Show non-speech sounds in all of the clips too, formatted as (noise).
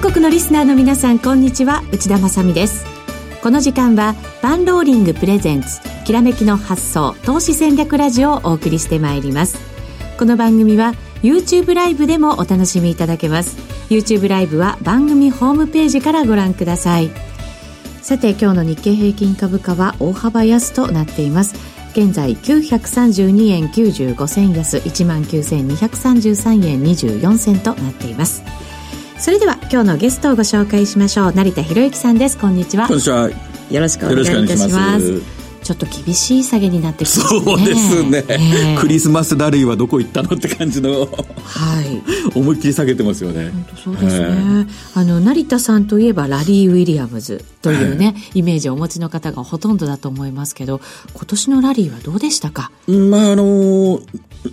全国のリスナーの皆さんこんにちは。内田まさです。この時間はパンローリングプレゼンツきらめきの発想投資戦略ラジオをお送りしてまいります。この番組は YouTube ライブでもお楽しみいただけます。YouTube ライブは番組ホームページからご覧ください。さて今日の日経平均株価は大幅安となっています。現在932円95銭安1万9233円24銭となっています。それでは今日のゲストをご紹介しましょう。成田博之さんです。こんにちは。こんにちは。よろしくお願いいたしますちょっと厳しい下げになってきますね。そうですね、えー、クリスマスラリーはどこ行ったのって感じのはい。(laughs) 思いっきり下げてますよね。本当そうですね、えー、あの成田さんといえばラリー・ウィリアムズというね、イメージをお持ちの方がほとんどだと思いますけど今年のラリーはどうでしたか？まああの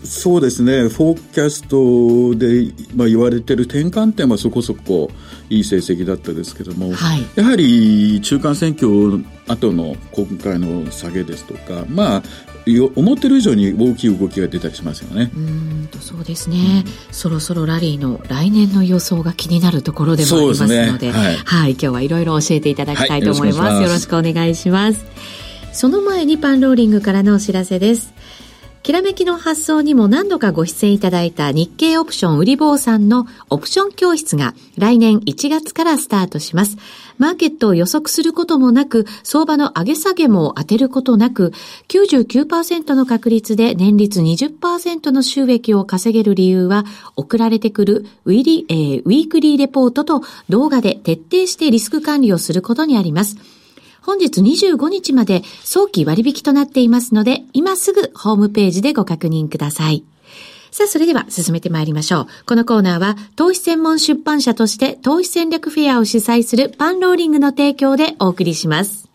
そうですね。フォーキャストで、まあ、言われてる転換点はそこそこいい成績だったですけども、はい、やはり中間選挙後の今回の下げですとかまあ思ってる以上に大きい動きが出たりしますよね。うんとそうですね、うん、そろそろラリーの来年の予想が気になるところでもありますので、でね、はい、はい、今日はいろいろ教えていただきたいと思います。はい、よろしくお願いします。その前にパンローリングからのお知らせです。きらめきの発想にも何度かご出演いただいた日経オプション売り坊さんのオプション教室が来年1月からスタートします。マーケットを予測することもなく、相場の上げ下げも当てることなく、99%の確率で年率20%の収益を稼げる理由は、送られてくるウィリ、えー、ウィークリーレポートと動画で徹底してリスク管理をすることにあります。本日25日まで早期割引となっていますので、今すぐホームページでご確認ください。さあ、それでは進めてまいりましょう。このコーナーは、投資専門出版社として投資戦略フェアを主催するパンローリングの提供でお送りします。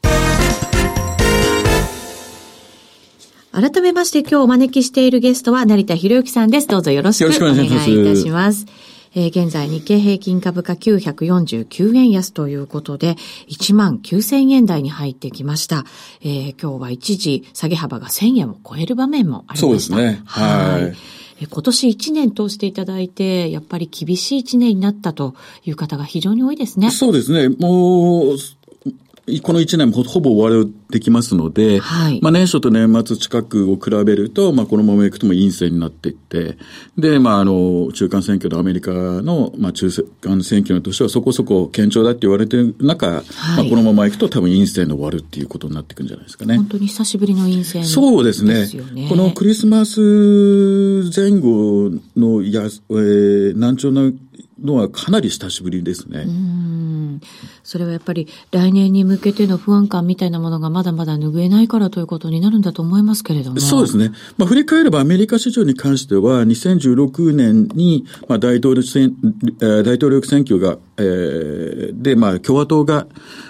改めまして今日お招きしているゲストは成田博之さんです。どうぞよろしくお願いいたします。えー、現在日経平均株価949円安ということで、1万9000円台に入ってきました。えー、今日は一時下げ幅が1000円を超える場面もありました。そうですね。はい。今年1年通していただいて、やっぱり厳しい1年になったという方が非常に多いですね。そうですね。もう、この1年もほぼ終わりできますので、はい、まあ年初と年末近くを比べると、まあこのままいくとも陰線になっていって、で、まああの、中間選挙のアメリカの、まあ中間選挙の年はそこそこ堅調だって言われてる中、はい、まあこのままいくと多分陰線で終わるっていうことになっていくんじゃないですかね。本当に久しぶりの陰線、ね、そうですね。このクリスマス前後のや、えー、難聴なのはかなり久しぶりですね。それはやっぱり来年に向けての不安感みたいなものがまだまだ拭えないからということになるんだと思いますけれども。そうですね。まあ、振り返ればアメリカ市場に関しては、2016年に、まあ、大統領選、大統領選挙が、えー、で、まあ、共和党が、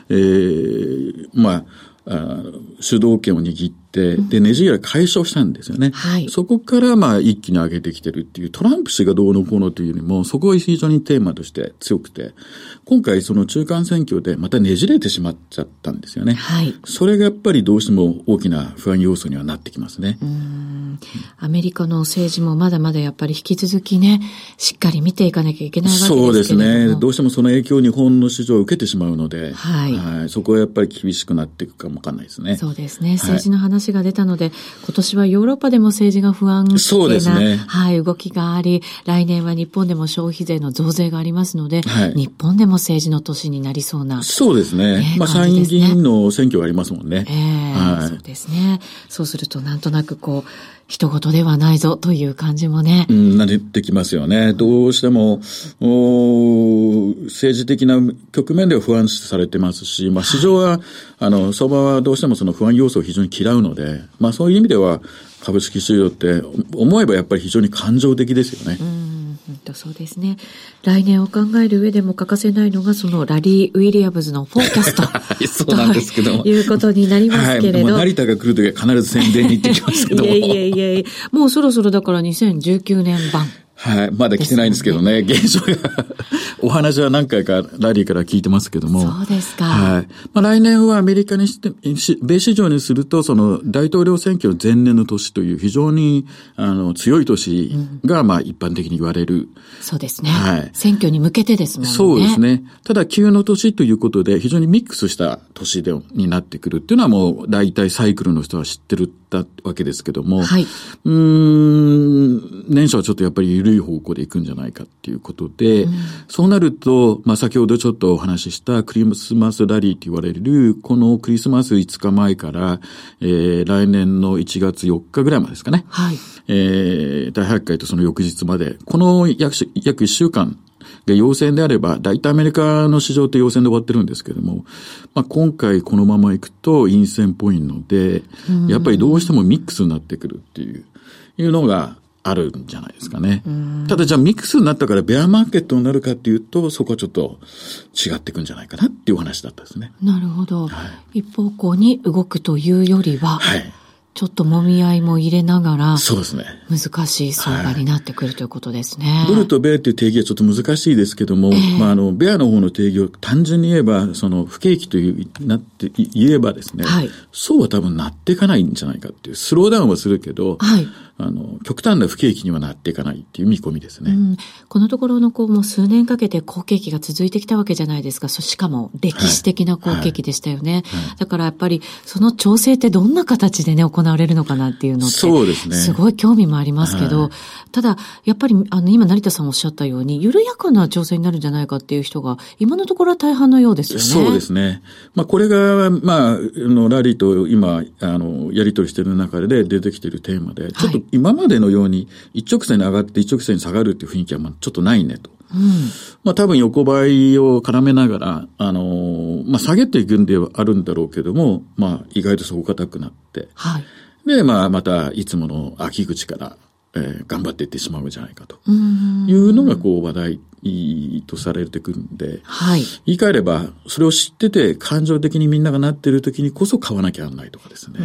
えー、まあ、あ主導権を握って、で、ネジが解消したんですよね。はい、そこからまあ一気に上げてきてるっていう、トランプ氏がどうのこうのというよりも、そこが非常にテーマとして強くて、今回その中間選挙でまたねじれてしまっちゃったんですよね。はい。それがやっぱりどうしても大きな不安要素にはなってきますね。うん。アメリカの政治もまだまだやっぱり引き続きね、しっかり見ていかなきゃいけないわけですけそうですね。どうしてもその影響を日本の市場を受けてしまうので、はい。はい、そこはやっぱり厳しくなっていくかもわかんないですね。そうですね。政治の話が出たので、はい、今年はヨーロッパでも政治が不安定な、そうですね。はい、動きがあり、来年は日本でも消費税の増税がありますので、はい、日本でも政治の年になりそうな。そうですね。えー、まあ、参院議員の選挙がありますもんね。ええーはい、そうですね。そうすると、なんとなくこう、人事ではないぞという感じもね。うん、なってきますよね。どうしても、お政治的な局面では不安視されてますし、まあ市場は、はい、あの、相場はどうしてもその不安要素を非常に嫌うので、まあそういう意味では株式市場って思えばやっぱり非常に感情的ですよね。うんとそうですね。来年を考える上でも欠かせないのが、そのラリー・ウィリアムズのフォーキャスト。(laughs) そうなんですけども。いうことになりますけれど。はい、成田が来るときは必ず宣伝に行ってきますけども。いえいえいえいえ。もうそろそろだから2019年版。はい。まだ来てないんですけどね、現象が (laughs) お話は何回かラリーから聞いてますけども。そうですか。はい。まあ来年はアメリカにして、米市場にすると、その大統領選挙前年の年という非常に、あの、強い年が、まあ一般的に言われる。そうですね。はい。選挙に向けてですもんね。そうですね。ただ、急の年ということで、非常にミックスした年で、になってくるっていうのはもう、大体サイクルの人は知ってるったわけですけども。はい。うん、年初はちょっとやっぱり緩い方向で行くんじゃないかっていうことで、うん、そうなると、まあ先ほどちょっとお話ししたクリスマスラリーと言われる、このクリスマス5日前から、えー、来年の1月4日ぐらいまでですかね。はい。えー、第8回とその翌日まで、この約約1週間が陽線であれば、大体アメリカの市場って陽線で終わってるんですけども、まあ、今回このままいくと陰線っぽいので、やっぱりどうしてもミックスになってくるっていう、いうのがあるんじゃないですかね。ただじゃあミックスになったからベアマーケットになるかっていうと、そこはちょっと違っていくんじゃないかなっていう話だったですね。なるほど。はい、一方向に動くというよりは、はい、ちょっともみ合いも入れながら、そうですね。難しい相場になってくるということですね。ドルとベアっていう定義はちょっと難しいですけども、えー、まあ、あの、ベアの方の定義を単純に言えば、その、不景気という、なって言えばですね、はい、そうは多分なっていかないんじゃないかっていう、スローダウンはするけど、はい。あの、極端な不景気にはなっていかないっていう見込みですね。うん、このところのこう、もう数年かけて好景気が続いてきたわけじゃないですか。しかも歴史的な好景気でしたよね。はいはいはい、だからやっぱり、その調整ってどんな形でね、行われるのかなっていうのって。そうですね。すごい興味もありますけど、ただ、やっぱり、あの、今成田さんおっしゃったように、緩やかな調整になるんじゃないかっていう人が、今のところは大半のようですよね。そうですね。まあ、これが、まあ、あの、ラリーと今、あの、やり取りしている中で出てきているテーマで、ちょっと今までのように一直線に上がって一直線に下がるっていう雰囲気はまあちょっとないねと。うん、まあ多分横ばいを絡めながら、あのー、まあ下げていくんではあるんだろうけども、まあ意外と底堅くなって、はい、で、まあまたいつもの秋口から、えー、頑張っていってしまうんじゃないかと。いうのがこう話題とされてくるんで、はい、言い換えれば、それを知ってて感情的にみんながなってる時にこそ買わなきゃならないとかですね。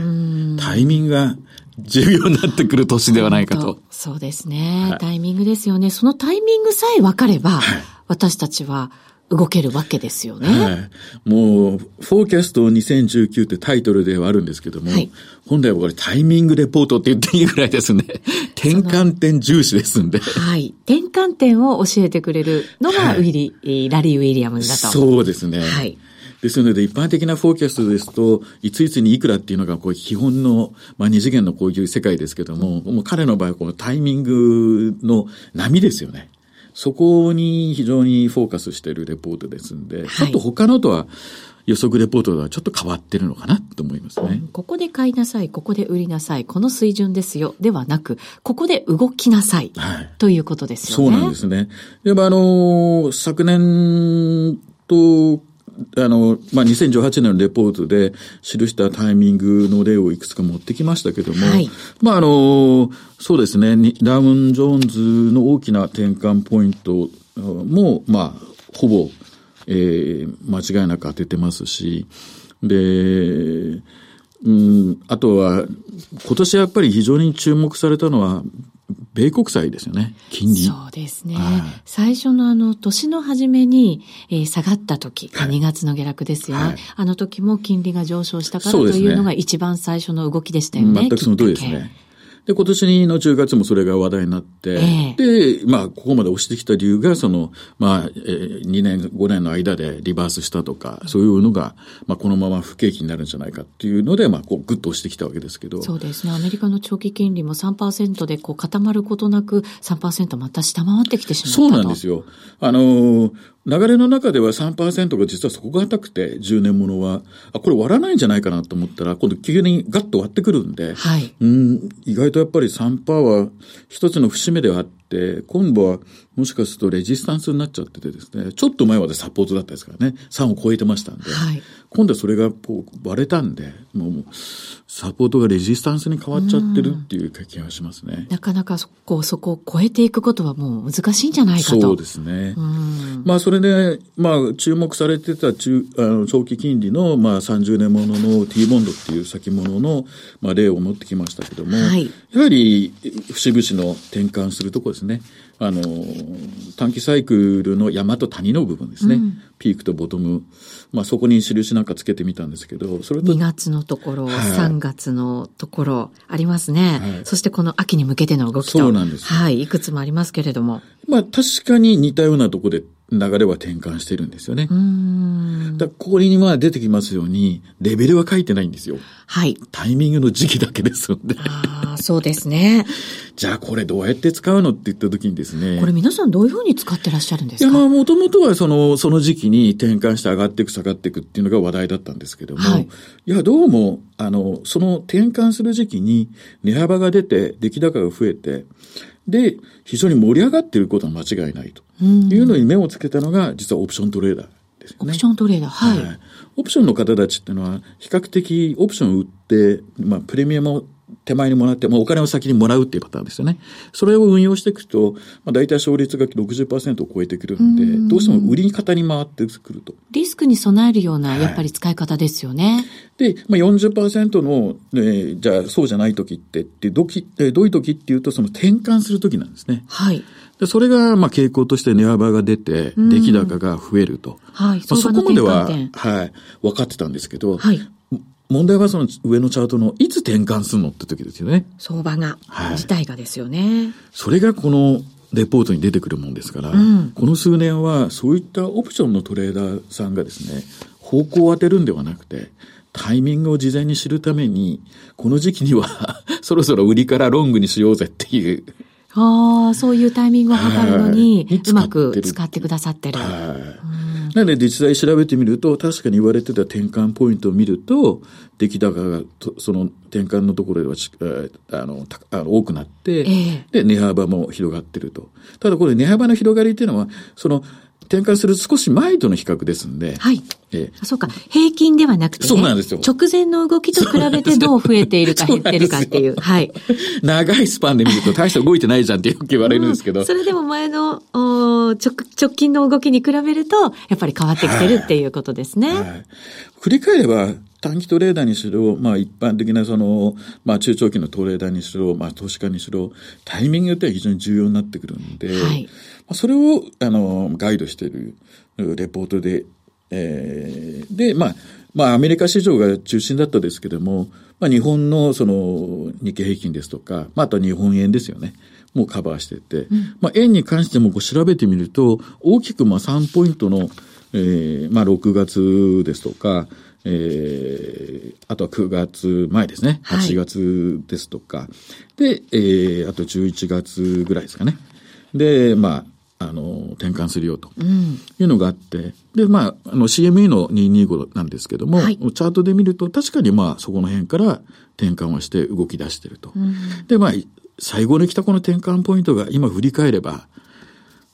タイミングが重要になってくる年ではないかと。そうですね、はい、タイミングですよね。そのタイミングさえ分かれば、はい、私たちは動けるわけですよね。はい。もう、フォーキャスト2019ってタイトルではあるんですけども、はい、本来はこれタイミングレポートって言っていいぐらいですね。(laughs) 転換点重視ですんで。はい。転換点を教えてくれるのがウィリ、はい、ラリー・ウィリアムズだと。そうですね。はい。ですので、一般的なフォーキャストですと、いついつにいくらっていうのが、こう、基本の、まあ、二次元のこういう世界ですけども、もう彼の場合は、このタイミングの波ですよね。そこに非常にフォーカスしているレポートですんで、はい、ちょっと他のとは、予測レポートとはちょっと変わってるのかなと思いますね。ここで買いなさい、ここで売りなさい、この水準ですよ、ではなく、ここで動きなさい、はい、ということですよね。そうなんですね。でもあの、昨年とあの、まあ、2018年のレポートで記したタイミングの例をいくつか持ってきましたけども、はい、まあ、あの、そうですね、ダウン・ジョーンズの大きな転換ポイントも、まあ、ほぼ、えー、間違いなく当ててますし、で、うん、あとは、今年やっぱり非常に注目されたのは、米国債ですよね、金利。そうですね。はい、最初のあの、年の初めに、えー、下がった時、はい、2月の下落ですよね、はい、あの時も金利が上昇したからというのが一番最初の動きでしたよね。全くその通りですね。で、今年の10月もそれが話題になって、えー、で、まあ、ここまで押してきた理由が、その、まあ、えー、2年、5年の間でリバースしたとか、そういうのが、まあ、このまま不景気になるんじゃないかっていうので、まあ、こう、ぐっと押してきたわけですけど。そうですね。アメリカの長期金利も3%で、こう、固まることなく、3%また下回ってきてしまったそうなんですよ。あの流れの中では3%が実はそこが高くて、10年ものは、あ、これ割らないんじゃないかなと思ったら、今度急にガッと割ってくるんで、はい。うん、意外とやっぱり3%は一つの節目ではあって、今度はもしかするとレジスタンスになっちゃっててですね、ちょっと前までサポートだったですからね、3を超えてましたんで、はい。今度はそれがこう割れたんで、もう、サポートがレジスタンスに変わっちゃってるっていう気がしますね。なかなかそこ、そこを超えていくことはもう難しいんじゃないかと。そうですね。まあそれで、まあ注目されてた中あの長期金利の、まあ30年ものの T ボンドっていう先物の、まあ例を持ってきましたけども、はい、やはり節々の転換するとこですね。あの、短期サイクルの山と谷の部分ですね。うん、ピークとボトム。まあそこに印なんかつけてみたんですけど、それと。2月のところ、はい、3月のところ、ありますね、はい。そしてこの秋に向けての動きと。そうなんです。はい。いくつもありますけれども。まあ確かに似たようなところで流れは転換してるんですよね。だここにまあ出てきますように、レベルは書いてないんですよ。はい。タイミングの時期だけですので。ああ、そうですね。(laughs) じゃあこれどうやって使うのって言った時にですね。これ皆さんどういうふうに使ってらっしゃるんですか？いやまあもともとはその、その時期に転換して上がっていく下がっていくっていうのが話題だったんですけども、はい、いやどうも、あの、その転換する時期に値幅が出て、出来高が増えて、で、非常に盛り上がっていることは間違いないというのに目をつけたのが、実はオプショントレーダーですよね。オプショントレーダー、はい、はい。オプションの方たちっていうのは、比較的オプションを売って、まあ、プレミアムを手前にもらって、まあ、お金を先にもらうっていうパターンですよね。それを運用していくと、まあ、大体勝率が60%を超えてくるんで、んどうしても売り方に回ってくると。リスクに備えるような、やっぱり使い方ですよね。はい、で、まあ40%の、えー、じゃあそうじゃない時って、ってどき、えー、どういう時っていうと、その転換する時なんですね。はい。でそれが、まあ、傾向として値幅が出て、出来高が増えると。はい。まあ、そこまでは、はい、分かってたんですけど、はい。問題はその上のチャートのいつ転換するのって時ですよね。相場が、はい、自体がですよね。それがこのレポートに出てくるもんですから、うん、この数年はそういったオプションのトレーダーさんがですね、方向を当てるんではなくて、タイミングを事前に知るために、この時期には (laughs) そろそろ売りからロングにしようぜっていう。ああ、そういうタイミングを測るのに、うまく使ってくださってる。はい。なので実際調べてみると、確かに言われてた転換ポイントを見ると、出来高が、その転換のところでは、あの、あの多くなって、えー、で、値幅も広がってると。ただこれ値幅の広がりっていうのは、その、転換する少し前との比較ですんで。はい。ええ、そうか。平均ではなくて、ね、そうなんですよ。直前の動きと比べてどう増えているか減ってるかっていう。はい。長いスパンで見ると大して動いてないじゃんってよく言われるんですけど。うん、それでも前のお直直近の動きに比べると、やっぱり変わってきてるっていうことですね。はい、はい、振り返れば、短期トレーダーにしろ、まあ一般的なその、まあ中長期のトレーダーにしろ、まあ投資家にしろ、タイミングって非常に重要になってくるんで、はい、それを、あの、ガイドしているレポートで、えー、で、まあ、まあ、アメリカ市場が中心だったですけども、まあ、日本のその日経平均ですとか、まあ、あとは日本円ですよね。もうカバーしてて、うん、まあ、円に関してもこう調べてみると、大きくまあ3ポイントの、えー、まあ、6月ですとか、えー、あとは9月前ですね。8月ですとか。はい、で、えー、あと11月ぐらいですかね。で、まあ、あの、転換するよというのがあって、うん、で、まあ、あの CME の225なんですけども、はい、チャートで見ると確かにまあそこの辺から転換をして動き出してると。うん、で、まあ、最後に来たこの転換ポイントが今振り返れば、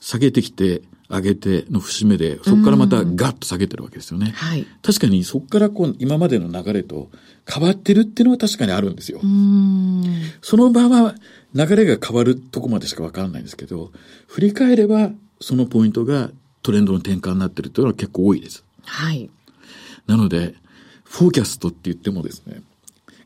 下げてきて、上げての節目で、そこからまたガッと下げてるわけですよね。はい、確かにそこからこう今までの流れと変わってるっていうのは確かにあるんですよ。その場は流れが変わるとこまでしかわからないんですけど、振り返ればそのポイントがトレンドの転換になってるというのは結構多いです。はい。なので、フォーキャストって言ってもですね、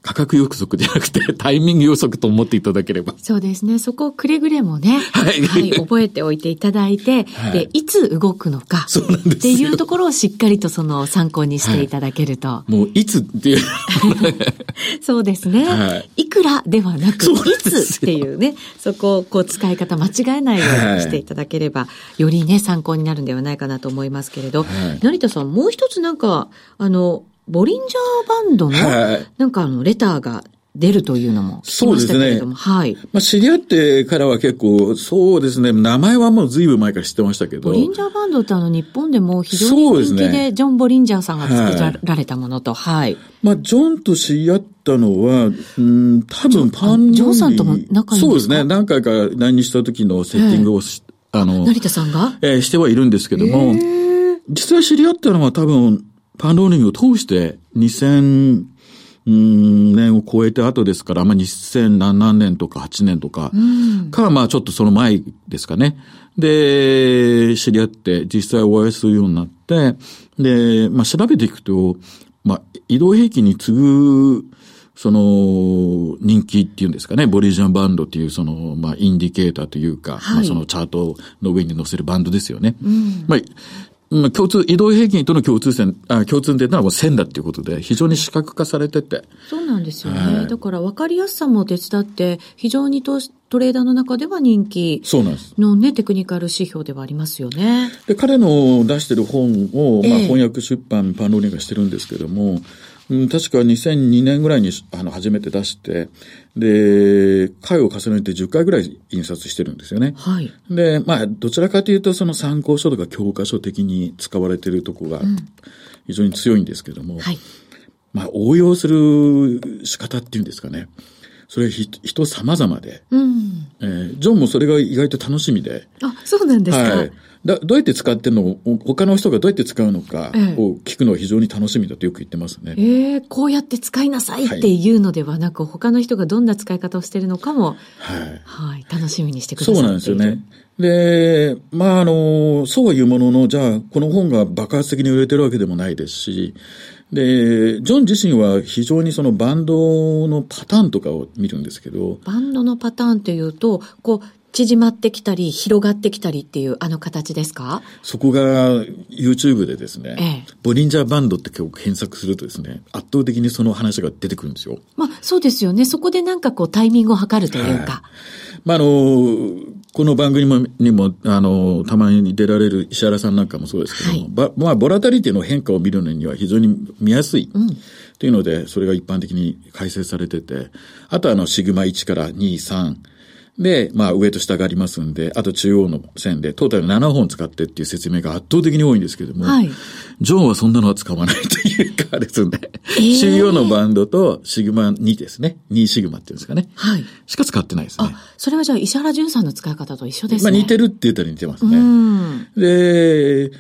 価格予測じゃなくて (laughs) タイミング予測と思っていただければ。そうですね。そこをくれぐれもね、はい、はい、覚えておいていただいて、はい、で、いつ動くのか、そうなんですっていうところをしっかりとその参考にしていただけると。はい、もう、いつっていう。(laughs) そうですね、はい。いくらではなく、いつっていうね、そこをこう使い方間違えないようにしていただければ、よりね、参考になるんではないかなと思いますけれど、成田さん、もう一つなんか、あの、ボリンジャーバンドの、なんかあの、レターが出るというのも聞きましたけれども、ね、はい。まあ、知り合ってからは結構、そうですね、名前はもう随分前から知ってましたけど。ボリンジャーバンドってあの、日本でも非常に人気で、ね、ジョン・ボリンジャーさんが作られたものと、はい。はい、まあ、ジョンと知り合ったのは、うん、多分パンジョンさんとも仲いいそうですね、何回か何した時のセッティングをし、あの、成田さんが？えー、してはいるんですけども、実際知り合ったのは多分、パンローニングを通して2000年を超えて後ですから、まあ、2007年とか8年とかか、まあちょっとその前ですかね。で、知り合って実際お会いするようになって、で、まあ調べていくと、まあ移動兵器に次ぐその、人気っていうんですかね、ボリジャンバンドっていう、その、まあ、インディケーターというか、はい、まあ、そのチャートの上に載せるバンドですよね。うん、まあ、まあ、共通、移動平均との共通線、あ共通点はもう線だっていうことで、非常に視覚化されてて。そうなんですよね。はい、だから分かりやすさも手伝って、非常にトトレーダーの中では人気のね、テクニカル指標ではありますよね。で、彼の出してる本を、まあ、翻訳出版、パンローリングしてるんですけども、うん、確か2002年ぐらいにあの初めて出して、で、回を重ねて10回ぐらい印刷してるんですよね。はい。で、まあ、どちらかというと、その参考書とか教科書的に使われているとこが非常に強いんですけども、うん、はい。まあ、応用する仕方っていうんですかね。それ人様々で、うん、えー、ジョンもそれが意外と楽しみで。あ、そうなんですか。はい。だどうやって使ってるのを、他の人がどうやって使うのかを聞くのは非常に楽しみだとよく言ってますね。ええー、こうやって使いなさいっていうのではなく、はい、他の人がどんな使い方をしてるのかも、はい。はい。楽しみにしてください。そうなんですよね。で、まあ、あの、そうは言うものの、じゃあ、この本が爆発的に売れてるわけでもないですし、で、ジョン自身は非常にそのバンドのパターンとかを見るんですけど。バンドのパターンというと、こう、縮まってきたり、広がってきたりっていうあの形ですか？そこが YouTube でですね、ええ、ボリンジャーバンドって曲検索するとですね、圧倒的にその話が出てくるんですよ。まあそうですよね。そこでなんかこうタイミングを測るというか。はい、まああの、この番組もにも、あの、たまに出られる石原さんなんかもそうですけども、はい、まあ、ボラタリティの変化を見るのには非常に見やすい。うんというので、それが一般的に解説されてて、あとあの、シグマ1から2、3、で、まあ上と下がありますんで、あと中央の線でトータル7本使ってっていう説明が圧倒的に多いんですけども、はい、ジョンはそんなのは使わないというかですね、えー、中央のバンドとシグマ2ですね、2シグマっていうんですかね、はい、しか使ってないですね。あ、それはじゃあ石原淳さんの使い方と一緒ですね。まあ似てるって言ったら似てますね。で、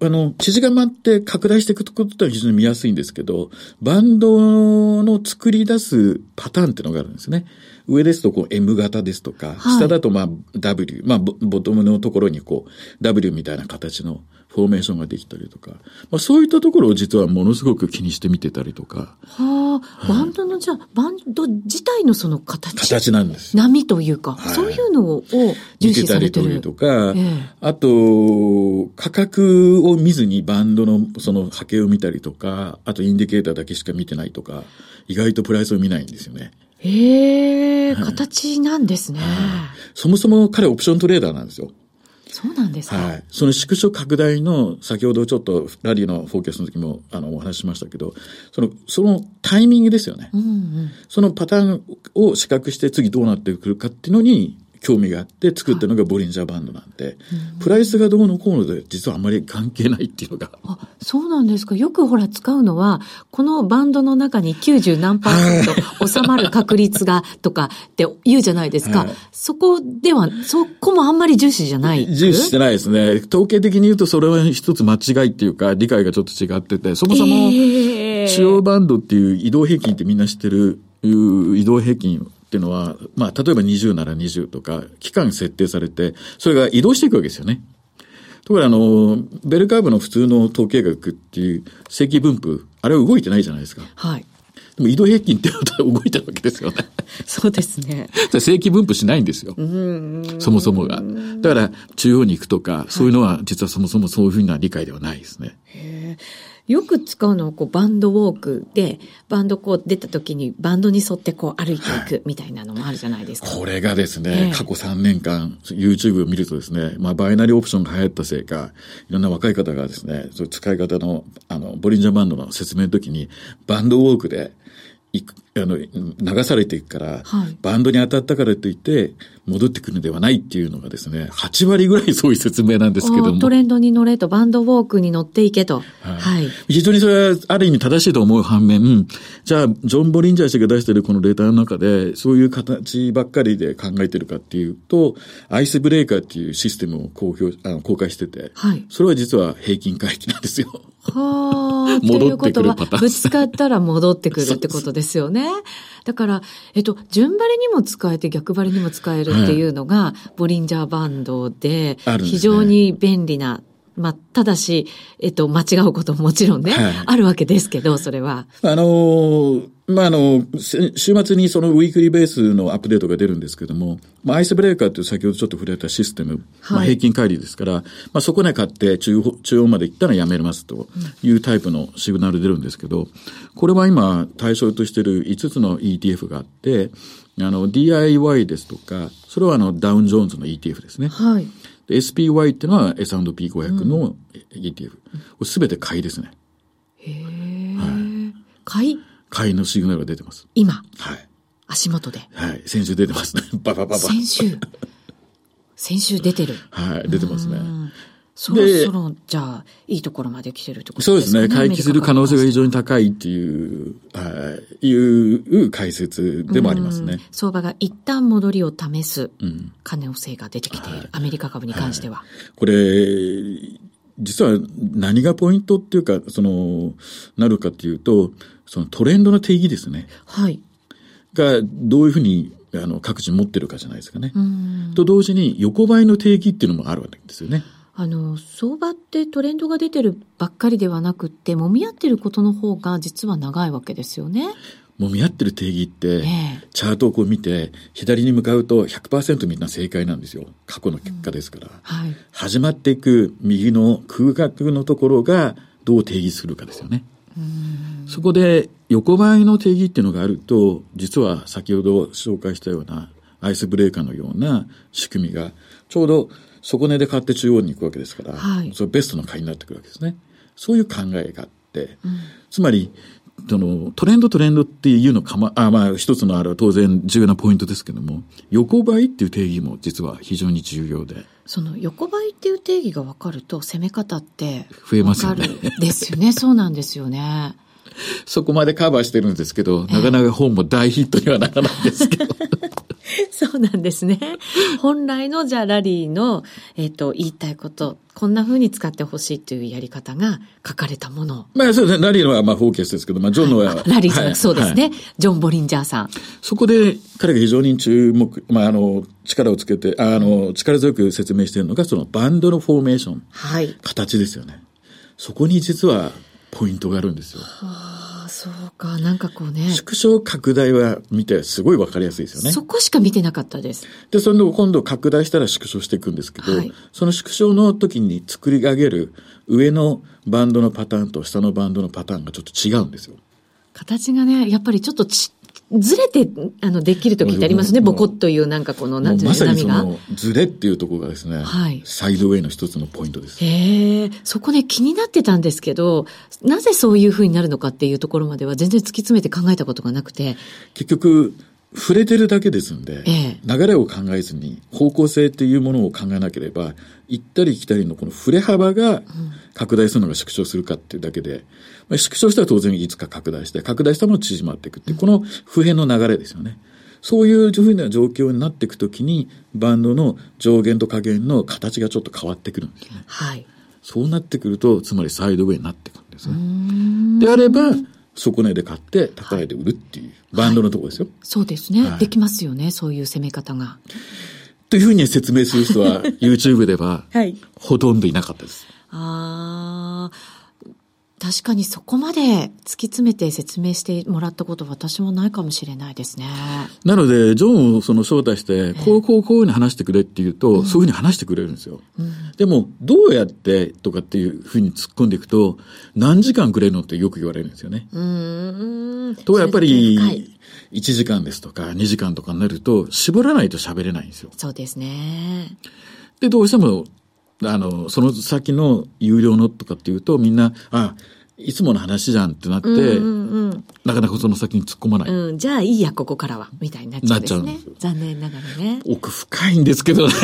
あの、縮まって拡大していくことは非常に見やすいんですけど、バンドの作り出すパターンっていうのがあるんですね。上ですとこう M 型ですとか、下だとまあ W、まあボトムのところにこう W みたいな形のフォーメーションができたりとか、まあそういったところを実はものすごく気にして見てたりとか。はあ、バンドのじゃあ、バンド自体のその形形なんです。波というか、はい、そういうのを重視されてる。見てたりとか、ええ、あと、価格を見ずにバンドのその波形を見たりとか、あとインディケーターだけしか見てないとか、意外とプライスを見ないんですよね。へえ、形なんですね、そもそも彼オプショントレーダーなんですよ。そうなんですかはい。その縮小拡大の、先ほどちょっとラリーのフォーキャスの時も、あの、お話ししましたけど、その、そのタイミングですよね。うんうん、そのパターンを比較して次どうなってくるかっていうのに、興味があって作ったのがボリンジャーバンドなんで、プライスがどうのこうので実はあんまり関係ないっていうのが。あ、そうなんですか。よくほら使うのは、このバンドの中に90何パーセント収まる確率がとかって言うじゃないですか。はい、そこでは、そこもあんまり重視じゃない重視してないですね。統計的に言うとそれは一つ間違いっていうか、理解がちょっと違ってて、そもそも、主要バンドっていう移動平均ってみんな知ってる移動平均っていうのは、まあ、例えば20なら20とか、期間設定されて、それが移動していくわけですよね。ところが、あの、ベルカーブの普通の統計学っていう正規分布、あれは動いてないじゃないですか。はい。でも移動平均って動いてるわけですよね。(laughs) そうですね。正規分布しないんですよ。そもそもが。だから、中央に行くとか、そういうのは実はそもそもそういうふうな理解ではないですね。へよく使うのはこうバンドウォークで、バンドこう出た時にバンドに沿ってこう歩いていくみたいなのもあるじゃないですか。これがですね、えー、過去3年間 YouTube を見るとですね、まあバイナリーオプションが流行ったせいか、いろんな若い方がですね、そういう使い方の、あの、ボリンジャーバンドの説明の時に、バンドウォークで、いく、あの、流されていくから、はい、バンドに当たったからといって、戻ってくるのではないっていうのがですね、8割ぐらいそういう説明なんですけども。トレンドに乗れと、バンドウォークに乗っていけと。はい。はい、非常にそれはある意味正しいと思う反面、じゃあ、ジョン・ボリンジャー氏が出しているこのレターの中で、そういう形ばっかりで考えてるかっていうと、アイスブレーカーっていうシステムを公表、あの公開してて、はい。それは実は平均回帰なんですよ。はあ。(laughs) 戻ってくるパターン。ぶつかったら戻ってくるってことですよね。だから、えっと、順張りにも使えて逆張りにも使えるっていうのが、ボリンジャーバンドで、非常に便利なまあ、ただし、えっと、間違うことももちろんね、はい、あるわけですけど、それは。あのー、まあ、あの、週末にそのウィークリーベースのアップデートが出るんですけども、まあ、アイスブレーカーという先ほどちょっと触れたシステム、はい、まあ、平均乖離ですから、まあ、そこで買って中中央まで行ったらやめますというタイプのシグナル出るんですけど、これは今対象としている5つの ETF があって、あの、DIY ですとか、それはあの、ダウンジョーンズの ETF ですね。はい。SPY っていうのは S&P500 の ETF。す、べ、て買いですね。へえ。はい。買い買いのシグナルが出てます。今？はい。足元で。はい。先週出てますね。ババババ。先週。先週出てる。はい。出てますね。そろそろ、じゃあ、いいところまで来てるってことですね。そうですね。回帰する可能性が非常に高いっていう、はい、いう解説でもありますね。相場が一旦戻りを試す可能性が出てきている。はい、アメリカ株に関しては。はい、これ、実は何がポイントっていうか、その、なるかっていうと、そのトレンドの定義ですね。はい。が、どういうふうに、あの、各地持ってるかじゃないですかね。と同時に、横ばいの定義っていうのもあるわけですよね。あの、相場ってトレンドが出てるばっかりではなくって、揉み合ってることの方が実は長いわけですよね。揉み合ってる定義って、チャートをこう見て、左に向かうと100%みんな正解なんですよ。過去の結果ですから。うんはい、始まっていく右の空角のところがどう定義するかですよね。そこで横ばいの定義っていうのがあると、実は先ほど紹介したようなアイスブレーカーのような仕組みが、ちょうど底値で買って中央に行くわけですから、はい、それベストの買いになってくるわけですね。そういう考えがあって、うん、つまり、そのトレンドトレンドっていうのかま、あまあ一つのあれは当然重要なポイントですけども、横ばいっていう定義も実は非常に重要で。その横ばいっていう定義が分かると攻め方って増えますよね。ですよね。(laughs) そうなんですよね。そこまでカバーしてるんですけど、なかなか本も大ヒットにはならないんですけど。そうなんですね。本来のじゃあラリーの、えっ、ー、と、言いたいこと、こんな風に使ってほしいというやり方が書かれたもの。まあそうですね。ラリーのはまあフォーケスですけど、まあジョンのは。ラリーじゃなく、そうですね、はい、ジョン・ボリンジャーさん。そこで彼が非常に注目、まああの、力をつけて、あの、力強く説明しているのが、そのバンドのフォーメーション。はい。形ですよね。そこに実はポイントがあるんですよ。はあか、なんかこうね。縮小拡大は見てすごいわかりやすいですよね。そこしか見てなかったです。で、その今度拡大したら縮小していくんですけど、はい、その縮小の時に作り上げる上のバンドのパターンと下のバンドのパターンがちょっと違うんですよ。形がね、やっぱりちょっとちずれて、あの、できる時ってありますね。ボコッという、なんかこの、なんていうまさにその、ずれっていうところがですね、はい。サイドウェイの一つのポイントです。へえ、そこね、気になってたんですけど、なぜそういうふうになるのかっていうところまでは全然突き詰めて考えたことがなくて。結局、触れてるだけですんで、ええ、流れを考えずに方向性っていうものを考えなければ、行ったり来たりのこの触れ幅が拡大するのが縮小するかっていうだけで、まあ、縮小したら当然いつか拡大して、拡大したもの縮まっていくっていう、この普遍の流れですよね。そういうふうな状況になっていくときに、バンドの上限と下限の形がちょっと変わってくるんですね。はい。そうなってくると、つまりサイドウェイになってくるんですね。であれば、底値で買って高いで売るっていう、バンドのところですよ、はい、そうですね、はい、できますよねそういう攻め方が。というふうに説明する人は (laughs) YouTube ではほとんどいなかったです、ああ確かにそこまで突き詰めて説明してもらったこと私もないかもしれないですね。なので、ジョンをその招待して、こうこうこういうふうに話してくれって言うと、うん、そういうふうに話してくれるんですよ。うん、でも、どうやってとかっていうふうに突っ込んでいくと、何時間くれるのってよく言われるんですよね。うん。と、やっぱり、1時間ですとか2時間とかになると、絞らないと喋れないんですよ。そうですね。で、どうしてもあの、その先の有料のとかっていうと、みんな、あ、いつもの話じゃんってなって、うんうんうん、なかなかその先に突っ込まない。うん、じゃあいいや、ここからは、みたいになっちゃうんですね。残念ながらね。奥深いんですけどね。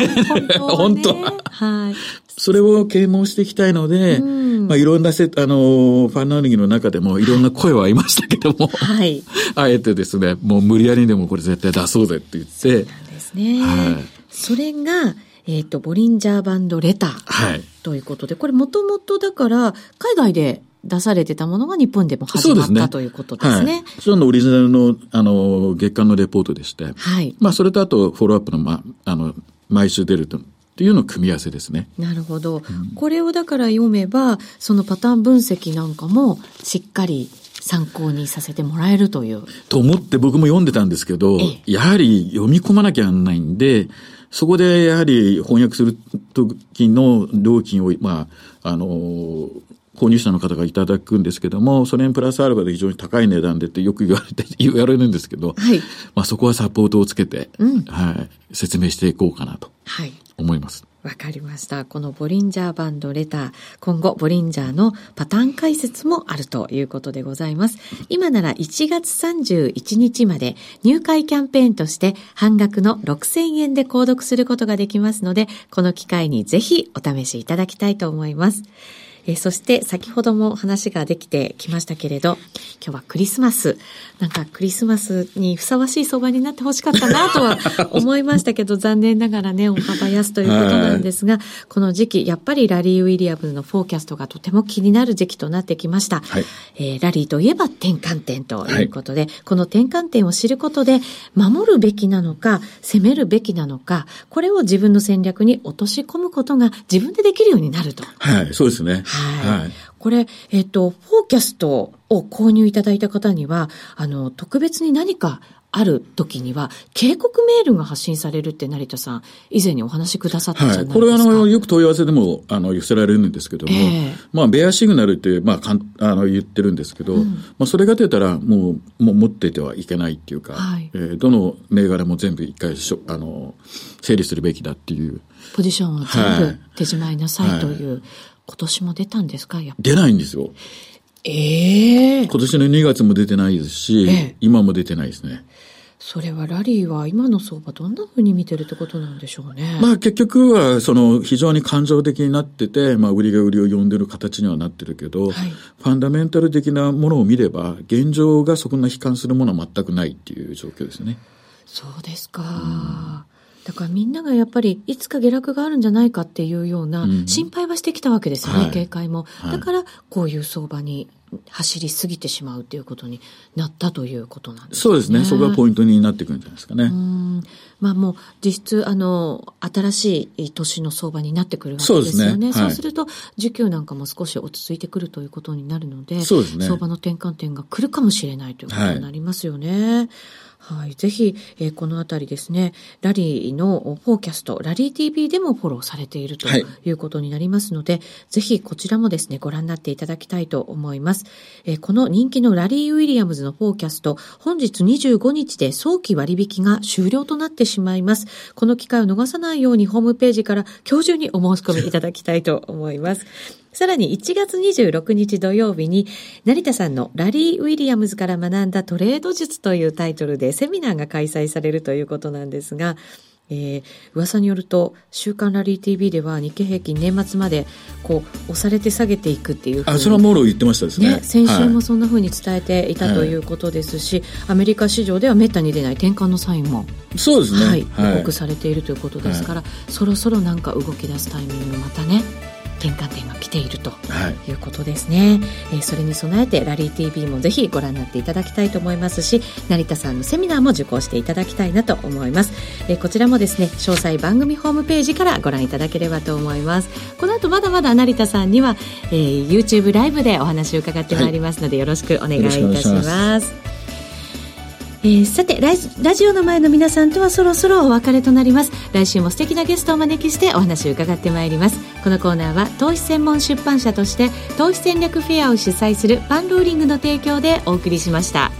本当は、はい。それを啓蒙していきたいので、うん、まあいろんなせ、あの、ファンナーリングの中でもいろんな声はありましたけども、はい。(laughs) あえてですね、もう無理やりでもこれ絶対出そうぜって言って。そうなんですね。はい。それが、えっ、ー、と、ボリンジャーバンドレター。はい。ということで、これもともとだから、海外で出されてたものが日本でも始まった、ね、ということですね。はい。そのオリジナルの、あの、月間のレポートでして。はい。まあ、それとあと、フォローアップの、まあ、あの、毎週出ると、っていうの組み合わせですね。なるほど。うん、これをだから読めば、そのパターン分析なんかもしっかり参考にさせてもらえるという。と思って僕も読んでたんですけど、やはり読み込まなきゃならないんで、そこでやはり翻訳する時の料金を、まあ、あの、購入者の方がいただくんですけども、それにプラスアルファで非常に高い値段でってよく言われて、(laughs) 言われるんですけど、はい、まあそこはサポートをつけて、うん、はい、説明していこうかなと思います。わかりました。このボリンジャーバンドレター、今後ボリンジャーのパターン解説もあるということでございます。今なら1月31日まで入会キャンペーンとして半額の6000円で購読することができますので、この機会にぜひお試しいただきたいと思います。えそして先ほども話ができてきましたけれど、今日はクリスマス。なんかクリスマスにふさわしい相場になってほしかったなとは思いましたけど、(laughs) 残念ながらね、お幅安ということなんですが、この時期、やっぱりラリー・ウィリアムのフォーキャストがとても気になる時期となってきました。はい、えー、ラリーといえば転換点ということで、はい、この転換点を知ることで、守るべきなのか、攻めるべきなのか、これを自分の戦略に落とし込むことが自分でできるようになると。はい、そうですね。はい。これ、えっ、と、フォーキャストを購入いただいた方には、あの、特別に何かある時には、警告メールが発信されるって成田さん、以前にお話しくださったじゃないですか。はい、これはあの、よく問い合わせでも、あの、寄せられるんですけども、えー、まあ、ベアシグナルって、まあ、かんあの、言ってるんですけど、うん、まあ、それが出たら、もう、もう持っててはいけないっていうか、はい、えー、どの銘柄も全部一回しょ、あの、整理するべきだっていう。ポジションを全部手じまいなさいという、はい、今年も出たんですか？出ないんですよ。ええー、今年の2月も出てないですし、えー、今も出てないですね。それはラリーは今の相場どんなふうに見てるってことなんでしょうね。まあ結局はその非常に感情的になってて、まあ売りが売りを呼んでる形にはなってるけど、はい、ファンダメンタル的なものを見れば、現状がそこんな悲観するものは全くないっていう状況ですね。そうですか。うんだからみんながやっぱりいつか下落があるんじゃないかっていうような心配はしてきたわけですよね、うん、警戒も。だからこういう相場に走りすぎてしまうということになったということなんですね。そうですね。そこがポイントになってくるんじゃないですかね。まあもう実質あの新しい年の相場になってくるわけですよね。そう、ねはい、そうすると需給なんかも少し落ち着いてくるということになるので、ですね、相場の転換点が来るかもしれないということになりますよね。はいはい。ぜひ、えー、このあたりですね、ラリーのフォーキャスト、ラリー TV でもフォローされているということになりますので、はい、ぜひこちらもですね、ご覧になっていただきたいと思います。え、この人気のラリー・ウィリアムズのフォーキャスト、本日25日で早期割引が終了となってしまいます。この機会を逃さないようにホームページから今日中にお申し込みいただきたいと思います。さらに1月26日土曜日に、成田さんのラリー・ウィリアムズから学んだトレード術というタイトルでセミナーが開催されるということなんですが、えー、噂によると「週刊ラリー TV」では日経平均年末までこう押されて下げていくっていうあそれはもろ言ってましたですね、ね、先週もそんなふうに伝えていた、はい、とい。うことですし、アメリカ市場ではめったに出ない転換のサインもそうですね、はい、報告されているということですから、はい、そろそろなんか動き出すタイミングまたね転換点が来ているとい。うことですね、はい、えー、それに備えてラリー TV もぜひご覧になっていただきたいと思いますし成田さんのセミナーも受講していただきたいなと思います、えー、こちらもですね詳細番組ホームページからご覧いただければと思います。この後まだまだ成田さんには、えー、YouTube ライブでお話を伺ってまいりますので、はい、よろしくお願いいたしますえー、さてラジオの前の皆さんとはそろそろお別れとなります。来週も素敵なゲストをお招きしてお話を伺ってまいります。このコーナーは投資専門出版社として投資戦略フェアを主催するパンローリングの提供でお送りしました。